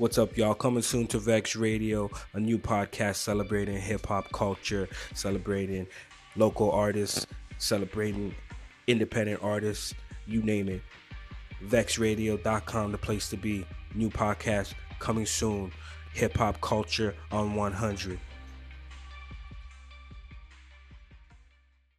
What's up, y'all? Coming soon to Vex Radio, a new podcast celebrating hip hop culture, celebrating local artists, celebrating independent artists, you name it. VexRadio.com, the place to be. New podcast coming soon. Hip hop culture on 100.